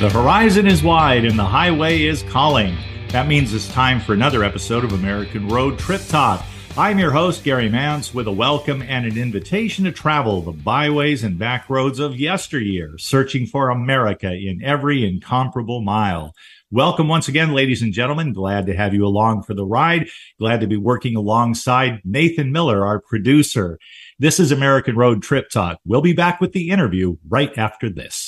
The horizon is wide and the highway is calling. That means it's time for another episode of American Road Trip Talk. I'm your host, Gary Mance, with a welcome and an invitation to travel the byways and back roads of yesteryear, searching for America in every incomparable mile. Welcome once again, ladies and gentlemen. Glad to have you along for the ride. Glad to be working alongside Nathan Miller, our producer. This is American Road Trip Talk. We'll be back with the interview right after this.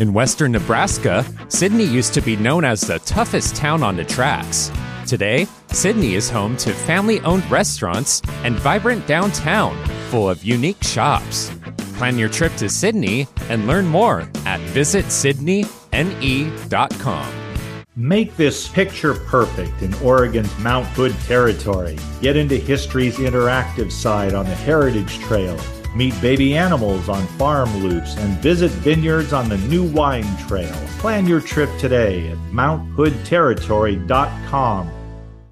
In western Nebraska, Sidney used to be known as the toughest town on the tracks. Today, Sidney is home to family owned restaurants and vibrant downtown full of unique shops. Plan your trip to Sidney and learn more at visitsidneyne.com. Make this picture perfect in Oregon's Mount Hood territory. Get into history's interactive side on the Heritage Trail. Meet baby animals on farm loops and visit vineyards on the New Wine Trail. Plan your trip today at MountHoodTerritory.com.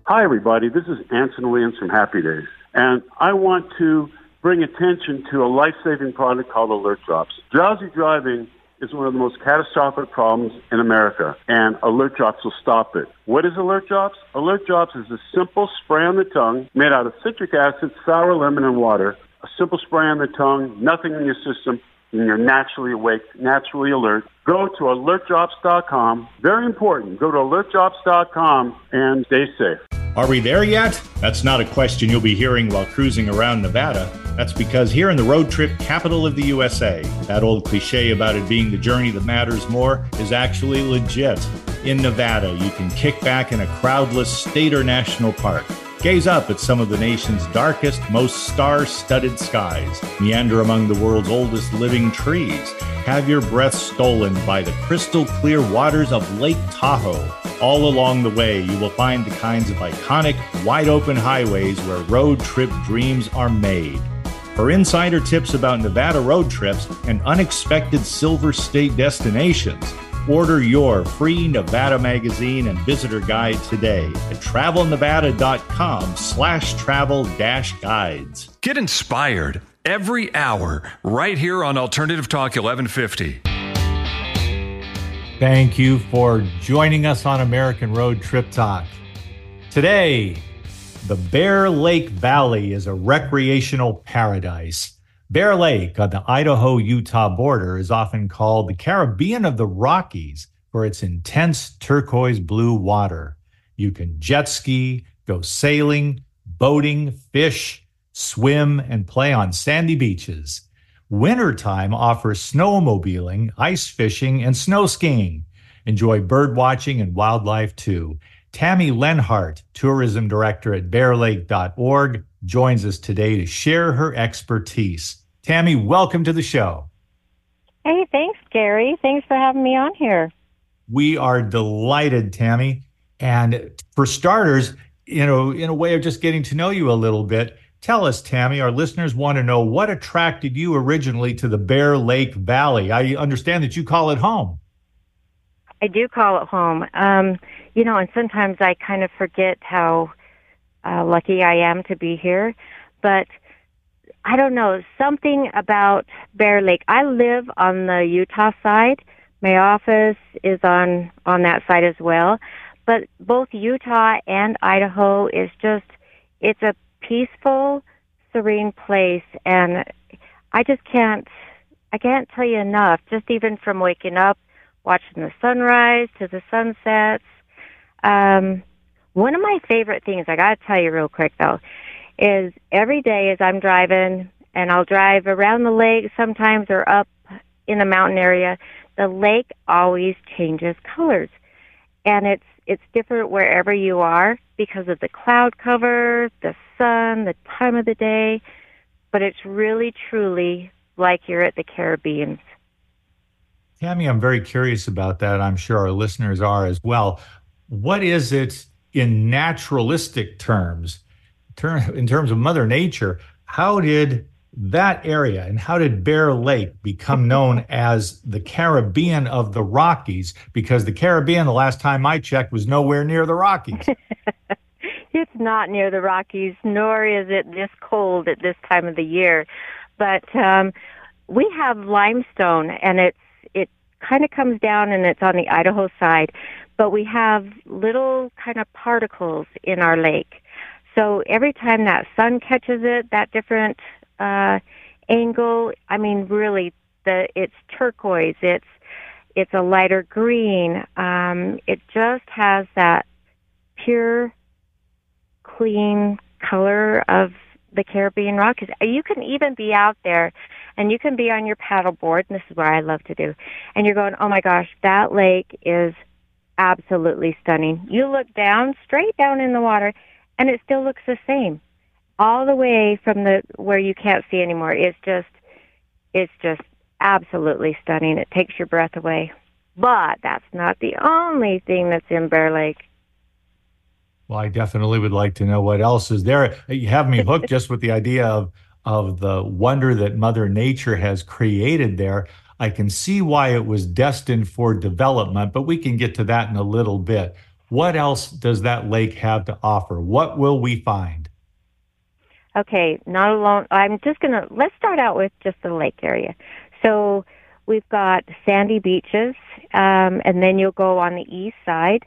Hi, everybody. This is Anson Williams from Happy Days, and I want to bring attention to a life saving product called Alert Drops. Drowsy driving is one of the most catastrophic problems in America, and Alert Drops will stop it. What is Alert Drops? Alert Drops is a simple spray on the tongue made out of citric acid, sour lemon, and water. A simple spray on the tongue, nothing in your system, and you're naturally awake, naturally alert. Go to alertdrops.com. Very important. Go to alertdrops.com and stay safe. Are we there yet? That's not a question you'll be hearing while cruising around Nevada. That's because here in the road trip capital of the USA, that old cliche about it being the journey that matters more is actually legit. In Nevada, you can kick back in a crowdless state or national park. Gaze up at some of the nation's darkest, most star studded skies, meander among the world's oldest living trees, have your breath stolen by the crystal clear waters of Lake Tahoe. All along the way, you will find the kinds of iconic, wide open highways where road trip dreams are made. For insider tips about Nevada road trips and unexpected Silver State destinations, order your free Nevada magazine and visitor guide today at travelnevada.com slash travel dash guides. Get inspired every hour right here on Alternative Talk 1150. Thank you for joining us on American Road Trip Talk. Today, the Bear Lake Valley is a recreational paradise. Bear Lake on the Idaho Utah border is often called the Caribbean of the Rockies for its intense turquoise blue water. You can jet ski, go sailing, boating, fish, swim, and play on sandy beaches. Wintertime offers snowmobiling, ice fishing, and snow skiing. Enjoy bird watching and wildlife too. Tami Leonhardt, tourism director at bearlake.org, joins us today to share her expertise. Tami, welcome to the show. Hey, thanks, Gary. Thanks for having me on here. We are delighted, Tami. And for starters, you know, in a way of just getting to know you a little bit, Tell us, Tami, our listeners want to know what attracted you originally to the Bear Lake Valley. I understand that you call it home. I do call it home. Um, you know, and sometimes I kind of forget how uh, lucky I am to be here. But I don't know, something about Bear Lake. I live on the Utah side. My office is on on that side as well. But both Utah and Idaho is just it's a peaceful, serene place, and I just can't. I can't tell you enough. Just even from waking up, watching the sunrise to the sunsets. Um, one of my favorite things, I got to tell you real quick though, is every day as I'm driving, and I'll drive around the lake sometimes or up in the mountain area, the lake always changes colors. And it's it's different wherever you are because of the cloud cover, the sun, the time of the day, but it's really truly like you're at the Caribbean. Tami, I'm very curious about that. I'm sure our listeners are as well. What is it in naturalistic terms, in terms of Mother Nature? How did that area and how did Bear Lake become known as the Caribbean of the Rockies? Because the Caribbean, the last time I checked, was nowhere near the Rockies. it's not near the Rockies, nor is it this cold at this time of the year. But um, we have limestone, and it's it kind of comes down and it's on the Idaho side, but we have little kind of particles in our lake. So every time that sun catches it, that different uh, angle, I mean, really, the it's turquoise. It's it's a lighter green. Um, it just has that pure, clean color of the Caribbean Rockies. You can even be out there and you can be on your paddleboard, and this is what I love to do, and you're going, oh my gosh, that lake is absolutely stunning. You look down, straight down in the water, and it still looks the same. All the way from the where you can't see anymore. It's just it's just absolutely stunning. It takes your breath away. But that's not the only thing that's in Bear Lake. Well, I definitely would like to know what else is there. You have me hooked just with the idea of of the wonder that Mother Nature has created there. I can see why it was destined for development, but we can get to that in a little bit. What else does that lake have to offer? What will we find? Okay, not alone. I'm just going to let's start out with just the lake area. So we've got sandy beaches, um, and then you'll go on the east side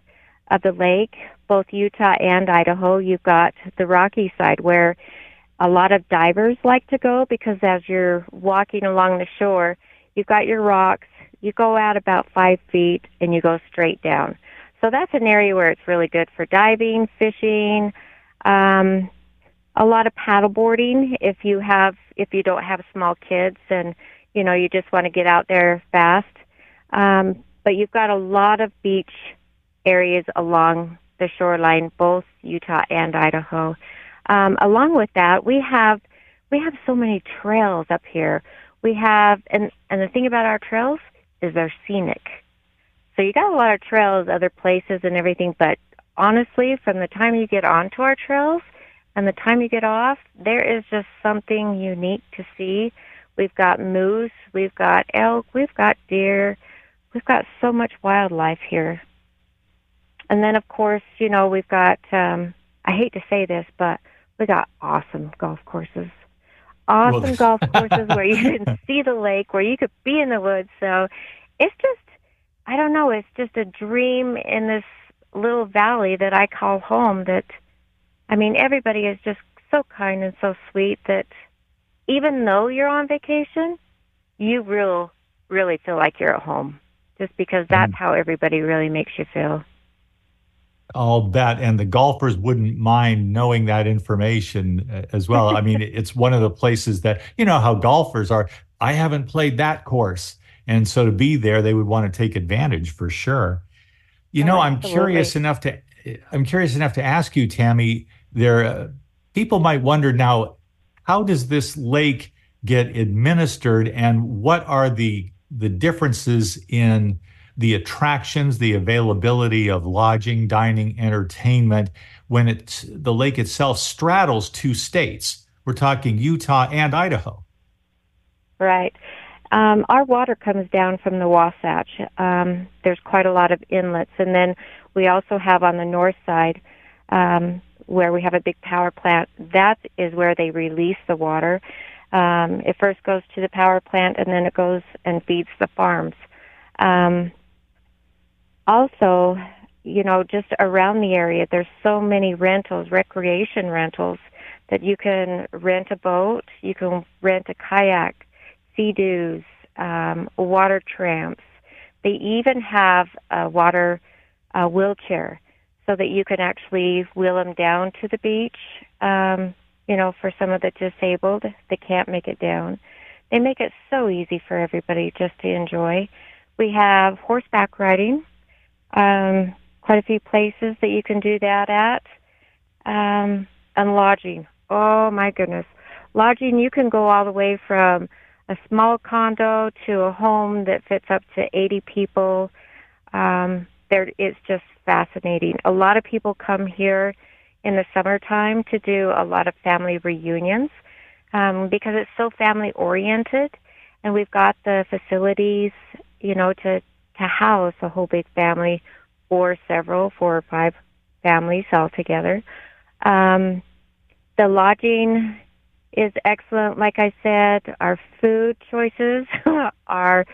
of the lake, both Utah and Idaho. You've got the rocky side where a lot of divers like to go because as you're walking along the shore, you've got your rocks. You go out about five feet and you go straight down. So that's an area where it's really good for diving, fishing, um, a lot of paddleboarding if you have if you don't have small kids and you know you just want to get out there fast. Um, but you've got a lot of beach areas along the shoreline, both Utah and Idaho. Um, along with that, we have we have so many trails up here. We have and and the thing about our trails is they're scenic. So you got a lot of trails, other places, and everything. But honestly, from the time you get onto our trails and the time you get off, there is just something unique to see. We've got moose, we've got elk, we've got deer, we've got so much wildlife here. And then, of course, you know, we've got, um, I hate to say this, but we got awesome golf courses. Awesome well, golf courses where you can see the lake, where you could be in the woods. So it's just, I don't know, it's just a dream in this little valley that I call home that, I mean, everybody is just so kind and so sweet that even though you're on vacation, you real really feel like you're at home just because that's mm. how everybody really makes you feel. I'll bet. And the golfers wouldn't mind knowing that information uh, as well. I mean, it's one of the places that, you know, how golfers are. I haven't played that course. And so to be there, they would want to take advantage for sure. You know, I'm curious enough to, I'm curious enough to ask you, Tami, there, uh, people might wonder now, how does this lake get administered and what are the, the differences in the attractions, the availability of lodging, dining, entertainment when it's the lake itself straddles two states. We're talking Utah and Idaho. Right. Um, our water comes down from the Wasatch. Um, there's quite a lot of inlets, and then we also have on the north side um, where we have a big power plant. That is where they release the water. Um, it first goes to the power plant, and then it goes and feeds the farms. Um, also, you know, just around the area, there's so many rentals, recreation rentals, that you can rent a boat, you can rent a kayak, sea-doos, um, water tramps. They even have a water uh, wheelchair so that you can actually wheel them down to the beach. Um, you know, for some of the disabled, they can't make it down. They make it so easy for everybody just to enjoy. We have horseback riding, um, quite a few places that you can do that at. Um, and lodging. Oh my goodness. Lodging, you can go all the way from a small condo to a home that fits up to 80 people. Um, there, it's just fascinating. A lot of people come here in the summertime to do a lot of family reunions um, because it's so family oriented, and we've got the facilities, you know, to to house a whole big family or several, four or five families all together. Um, the lodging is excellent. Like I said, our food choices are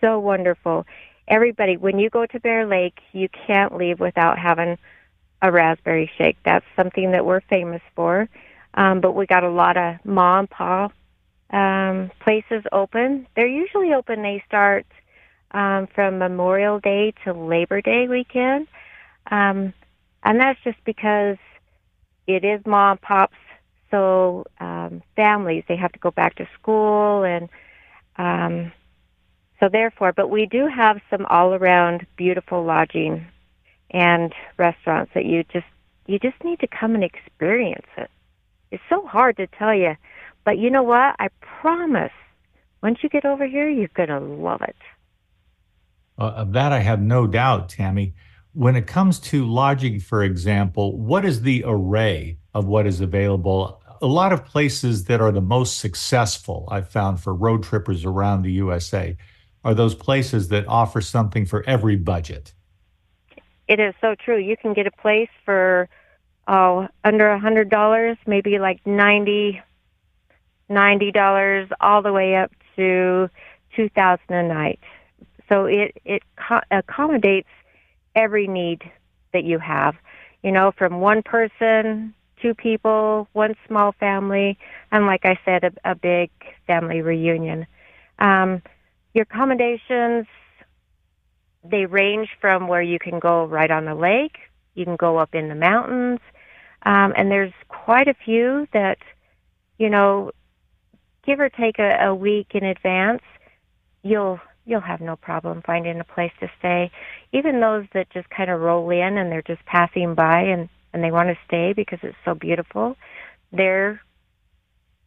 so wonderful. Everybody, when you go to Bear Lake, you can't leave without having a raspberry shake. That's something that we're famous for. Um, but we got a lot of mom and pop um, places open. They're usually open. They start um, from Memorial Day to Labor Day weekend, um, and that's just because it is mom and pops. So um, families they have to go back to school, and um, so therefore, but we do have some all around beautiful lodging and restaurants that you just you just need to come and experience it. It's so hard to tell you, but you know what? I promise once you get over here, you're going to love it. Uh, of that, I have no doubt, Tami. When it comes to lodging, for example, what is the array of what is available? A lot of places that are the most successful, I've found, for road trippers around the USA are those places that offer something for every budget. It is so true. You can get a place for oh under a hundred dollars, maybe like ninety ninety dollars, all the way up to two thousand a night. So it it co- accommodates every need that you have. You know, from one person, two people, one small family, and like I said, a, a big family reunion. Um, your accommodations they range from where you can go right on the lake, you can go up in the mountains, um, and there's quite a few that, you know, give or take a, a week in advance, you'll you'll have no problem finding a place to stay. Even those that just kind of roll in and they're just passing by and and they want to stay because it's so beautiful, they're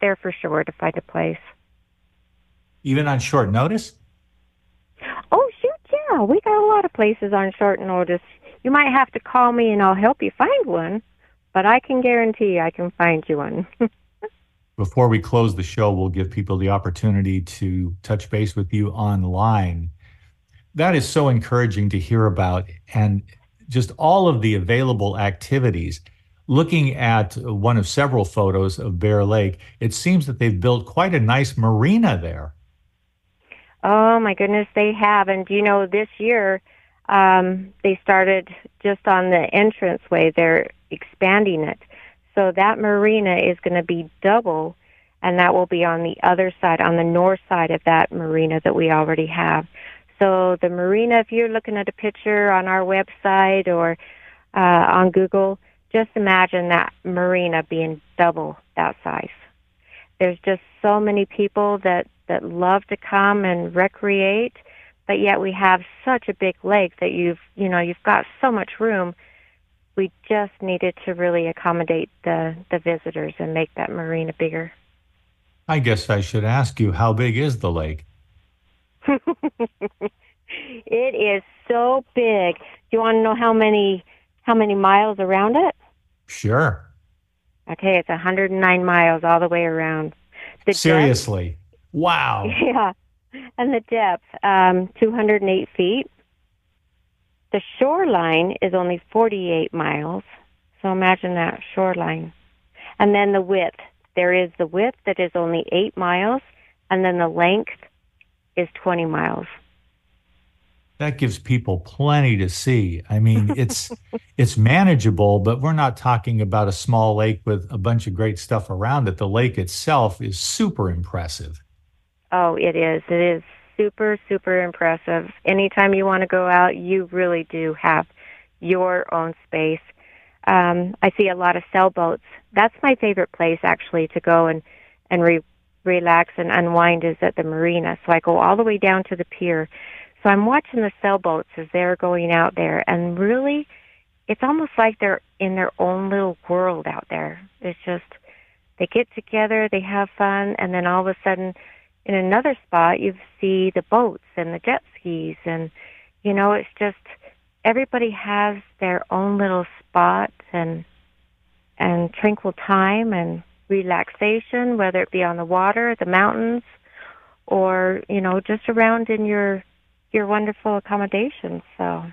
they're for sure to find a place. Even on short notice? Oh shoot, yeah, we got a lot of places on short notice. You might have to call me and I'll help you find one, but I can guarantee I can find you one. Before we close the show, we'll give people the opportunity to touch base with you online. That is so encouraging to hear about and just all of the available activities. Looking at one of several photos of Bear Lake, it seems that they've built quite a nice marina there. Oh my goodness, they have. And you know, this year um, they started just on the entranceway. They're expanding it, so that marina is going to be double, and that will be on the other side, on the north side of that marina that we already have. So the marina, if you're looking at a picture on our website or uh, on Google, just imagine that marina being double that size. There's just so many people that that love to come and recreate, but yet we have such a big lake that you've, you know, you've got so much room. We just needed to really accommodate the the visitors and make that marina bigger. I guess I should ask you, how big is the lake? it is so big. Do you want to know how many how many miles around it? Sure. Okay, it's 109 miles all the way around. The Seriously. Depth, Wow. Yeah. And the depth, um, 208 feet. The shoreline is only 48 miles. So imagine that shoreline. And then the width. There is the width that is only 8 miles, and then the length is 20 miles. That gives people plenty to see. I mean, it's it's manageable, but we're not talking about a small lake with a bunch of great stuff around it. The lake itself is super impressive. Oh, it is. It is super, super impressive. Anytime you want to go out, you really do have your own space. Um, I see a lot of sailboats. That's my favorite place actually to go and and re- relax and unwind is at the marina. So I go all the way down to the pier. So I'm watching the sailboats as they're going out there, and really, it's almost like they're in their own little world out there. It's just they get together, they have fun, and then all of a sudden in another spot you see the boats and the jet skis and you know it's just everybody has their own little spot and and tranquil time and relaxation whether it be on the water the mountains or you know just around in your your wonderful accommodations so.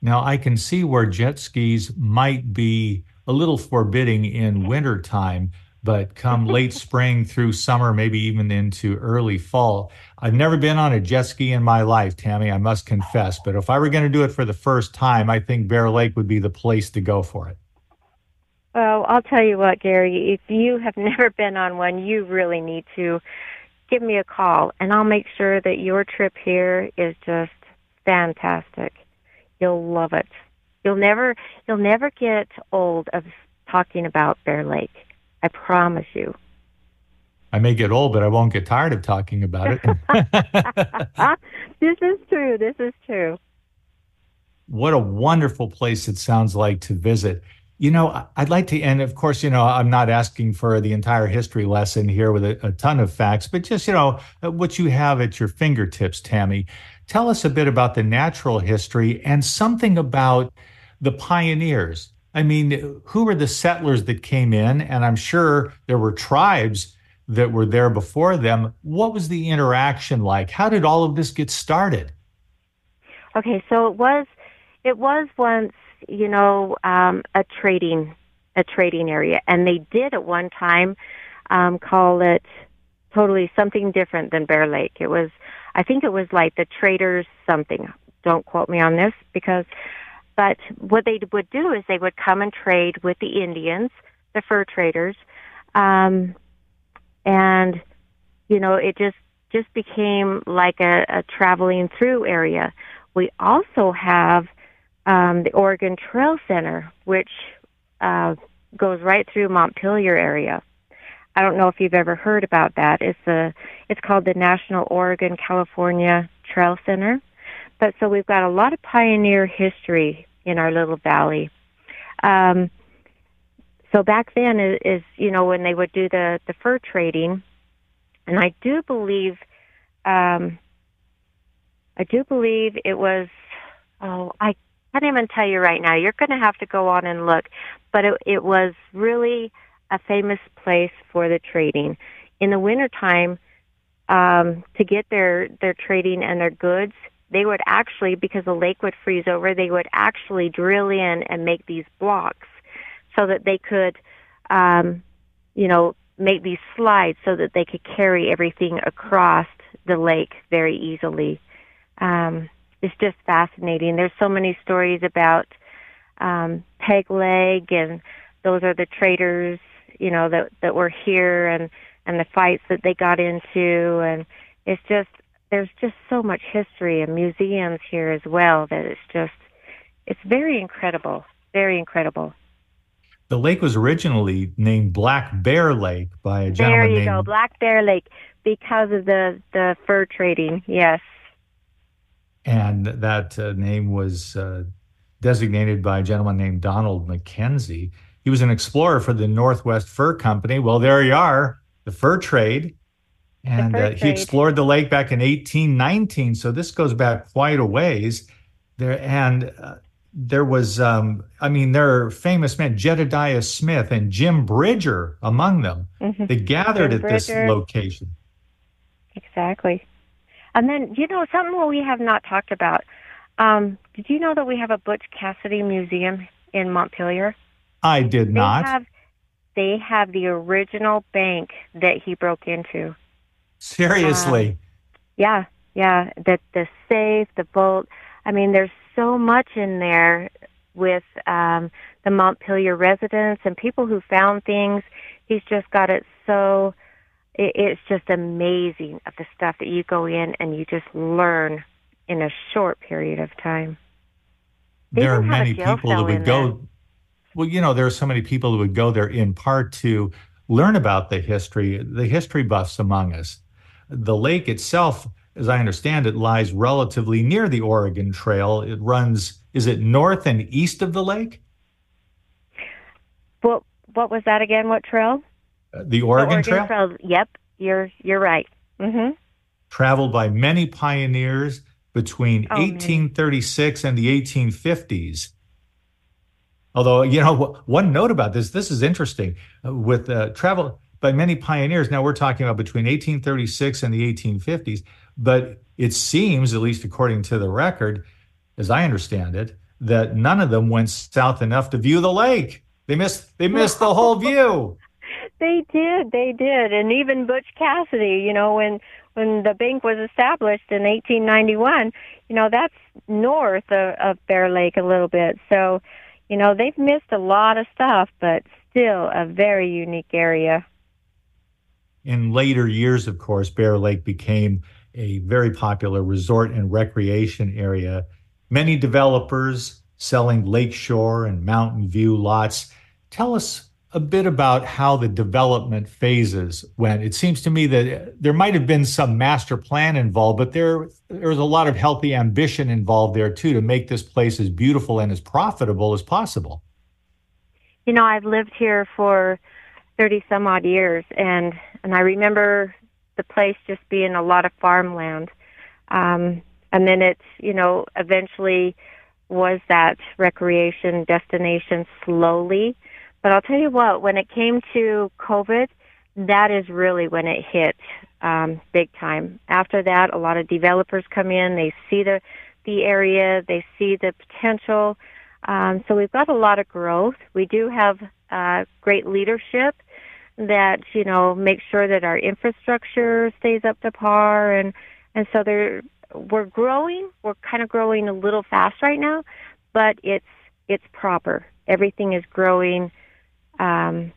Now i can see where jet skis might be a little forbidding in winter time but come late spring through summer, maybe even into early fall. I've never been on a jet ski in my life, Tami, I must confess. But if I were going to do it for the first time, I think Bear Lake would be the place to go for it. Well, I'll tell you what, Gary, if you have never been on one, you really need to give me a call and I'll make sure that your trip here is just fantastic. You'll love it. You'll never you'll never get old of talking about Bear Lake. I promise you. I may get old, but I won't get tired of talking about it. this is true. This is true. What a wonderful place it sounds like to visit. You know, I'd like to end, of course, you know, I'm not asking for the entire history lesson here with a, a ton of facts, but just, you know, uh, what you have at your fingertips, Tami. Tell us a bit about the natural history and something about the pioneers I mean, who were the settlers that came in? And I'm sure there were tribes that were there before them. What was the interaction like? How did all of this get started? Okay, so it was it was once, you know, um, a trading a trading area, and they did at one time um, call it totally something different than Bear Lake. It was, I think, it was like the traders something. Don't quote me on this because but what they would do is they would come and trade with the Indians, the fur traders, um, and you know it just just became like a, a traveling through area. We also have um, the Oregon Trail Center, which uh, goes right through Montpelier area. I don't know if you've ever heard about that. It's a it's called the National Oregon California Trail Center. But so we've got a lot of pioneer history in our little valley. Um, so back then is, is, you know, when they would do the, the fur trading, and I do believe, um, I do believe it was, oh, I can't even tell you right now. You're going to have to go on and look. But it, it was really a famous place for the trading. In the wintertime, um, to get their, their trading and their goods, they would actually, because the lake would freeze over, they would actually drill in and make these blocks so that they could, um, you know, make these slides so that they could carry everything across the lake very easily. Um, it's just fascinating. There's so many stories about um, peg leg, and those are the traders, you know, that that were here, and and the fights that they got into, and it's just there's just so much history and museums here as well that it's just it's very incredible, very incredible. The lake was originally named Black Bear Lake by a gentleman There you named... go, Black Bear Lake, because of the the fur trading. Yes. And that uh, name was uh, designated by a gentleman named Donald Mackenzie. He was an explorer for the Northwest Fur Company. Well, there you are, the fur trade and uh, he explored the lake back in 1819 so this goes back quite a ways. There and uh, there was um, i mean there are famous men jedediah smith and jim bridger among them mm-hmm. they gathered jim at bridger. this location. Exactly. And then you know something we have not talked about um, did you know that we have a butch cassidy museum in montpelier? I did they not. have, they have the original bank that he broke into Seriously. Um, yeah, yeah. The the safe, the bolt. I mean, there's so much in there with um, the Montpelier residents and people who found things. He's just got it so. It, it's just amazing of the stuff that you go in and you just learn in a short period of time. They there are many people that would go. There. Well, you know, there are so many people who would go there in part to learn about the history, the history buffs among us the lake itself, as I understand it, lies relatively near the Oregon Trail. It runs, is it north and east of the lake? What what was that again? What trail? Uh, the Oregon, the Oregon trail? trail? Yep, you're you're right. Mm-hmm. Traveled by many pioneers between oh, 1836 man. and the 1850s. Although, you know, one note about this, this is interesting. Uh, with uh, travel, by many pioneers. Now we're talking about between 1836 and the 1850s, but it seems, at least according to the record, as I understand it, that none of them went south enough to view the lake. They missed they missed the whole view. They did, they did, and even Butch Cassidy. You know, when when the bank was established in 1891, you know that's north of, of Bear Lake a little bit. So, you know, they've missed a lot of stuff, but still a very unique area. In later years, of course, Bear Lake became a very popular resort and recreation area. Many developers selling lakeshore and mountain view lots. Tell us a bit about how the development phases went. It seems to me that there might have been some master plan involved, but there there was a lot of healthy ambition involved there too to make this place as beautiful and as profitable as possible. You know, I've lived here for 30 some odd years and and I remember the place just being a lot of farmland. Um and then it, you know, eventually was that recreation destination slowly but I'll tell you what, when it came to COVID, that is really when it hit um, big time. After that, a lot of developers come in. They see the the area. They see the potential. Um, so we've got a lot of growth. We do have uh, great leadership that you know makes sure that our infrastructure stays up to par, and and so there we're growing. We're kind of growing a little fast right now, but it's it's proper. Everything is growing um,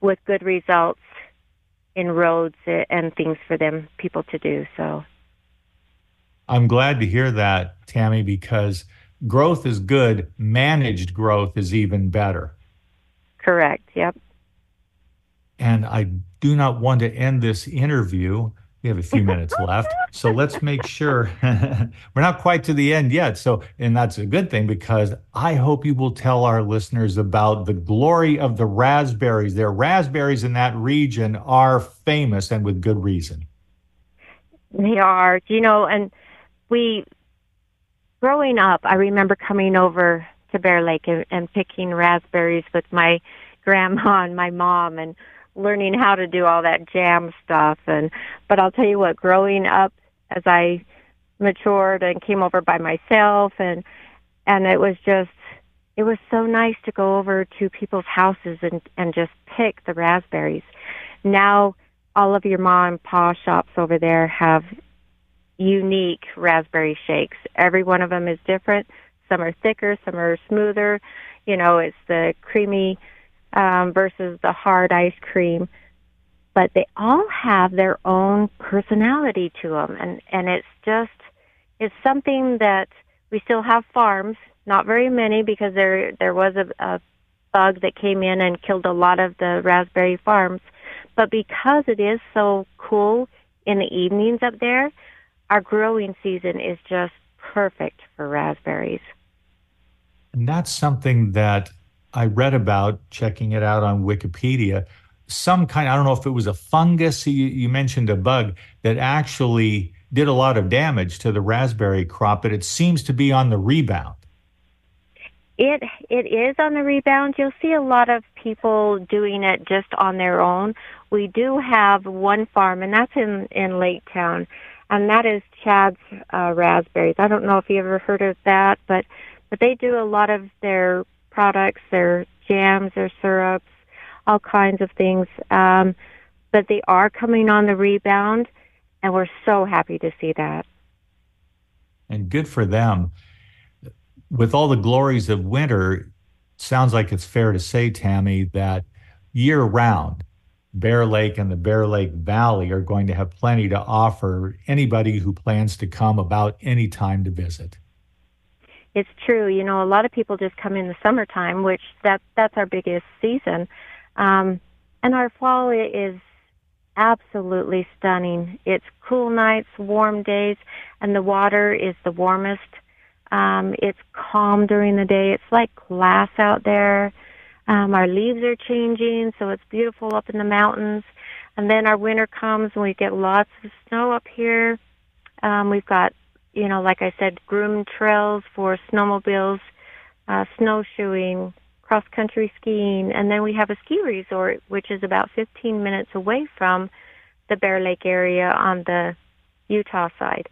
with good results in roads and things for them people to do. So I'm glad to hear that, Tammy, because growth is good. Managed growth is even better. Correct. Yep. And I do not want to end this interview we have a few minutes left. So let's make sure we're not quite to the end yet. So, and that's a good thing because I hope you will tell our listeners about the glory of the raspberries. Their raspberries in that region are famous and with good reason. They are, you know, and we, growing up, I remember coming over to Bear Lake and, and picking raspberries with my grandma and my mom and learning how to do all that jam stuff and but I'll tell you what growing up as I matured and came over by myself and and it was just it was so nice to go over to people's houses and and just pick the raspberries. Now all of your mom and pa shops over there have unique raspberry shakes. Every one of them is different. Some are thicker, some are smoother. You know, it's the creamy um, versus the hard ice cream. But they all have their own personality to them, and and it's just it's something that we still have farms, not very many because there there was a, a bug that came in and killed a lot of the raspberry farms. But because it is so cool in the evenings up there, our growing season is just perfect for raspberries. And that's something that I read about checking it out on Wikipedia. Some kind, I don't know if it was a fungus, you, you mentioned a bug that actually did a lot of damage to the raspberry crop, but it seems to be on the rebound. It it is on the rebound. You'll see a lot of people doing it just on their own. We do have one farm, and that's in in Lake Town, and that is Chad's uh, raspberries. I don't know if you ever heard of that, but but they do a lot of their products, their jams, their syrups, all kinds of things. Um, but they are coming on the rebound, and we're so happy to see that. And good for them. With all the glories of winter, sounds like it's fair to say, Tami, that year round, Bear Lake and the Bear Lake Valley are going to have plenty to offer anybody who plans to come about any time to visit it's true. You know, a lot of people just come in the summertime, which that that's our biggest season, um, and our fall is absolutely stunning. It's cool nights, warm days, and the water is the warmest. Um, it's calm during the day. It's like glass out there. Um, our leaves are changing, so it's beautiful up in the mountains. And then our winter comes and we get lots of snow up here. Um, we've got you know, like I said, groomed trails for snowmobiles, uh, snowshoeing, cross country skiing, and then we have a ski resort which is about 15 minutes away from the Bear Lake area on the Utah side.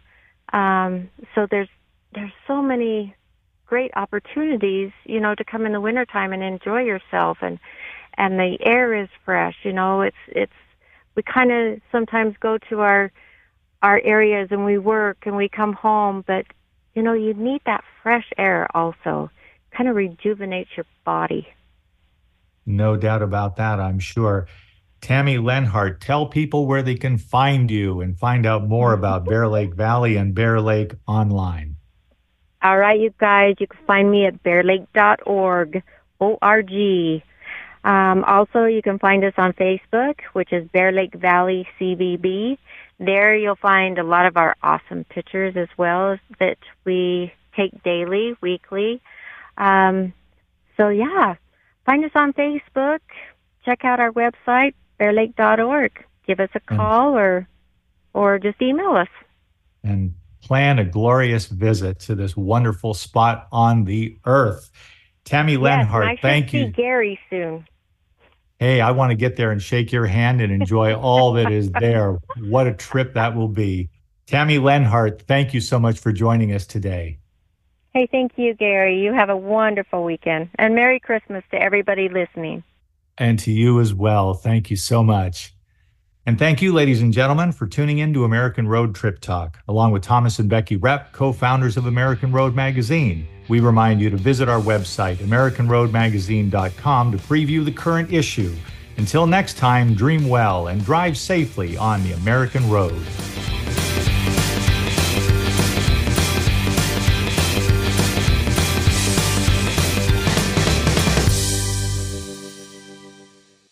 Um, so there's there's so many great opportunities, you know, to come in the wintertime and enjoy yourself and and the air is fresh. You know, it's it's we kind of sometimes go to our our areas and we work and we come home, but you know, you need that fresh air also. Kind of rejuvenates your body. No doubt about that, I'm sure. Tami Leonhardt, tell people where they can find you and find out more about Bear Lake Valley and Bear Lake online. All right, you guys, you can find me at bearlake.org, O-R-G. Um, also, you can find us on Facebook, which is Bear Lake Valley CVB. There you'll find a lot of our awesome pictures as well that we take daily, weekly. Um, so yeah, find us on Facebook. Check out our website, bearlake.org. Give us a call or, or just email us. And plan a glorious visit to this wonderful spot on the earth. Tami Leonhardt, thank you. See Gary soon. Hey, I want to get there and shake your hand and enjoy all that is there. What a trip that will be. Tami Leonhardt, thank you so much for joining us today. Hey, thank you, Gary. You have a wonderful weekend. And Merry Christmas to everybody listening. And to you as well. Thank you so much. And thank you, ladies and gentlemen, for tuning in to American Road Trip Talk, along with Thomas and Becky Repp, co founders of American Road Magazine. We remind you to visit our website, AmericanRoadMagazine.com, to preview the current issue. Until next time, dream well and drive safely on the American road.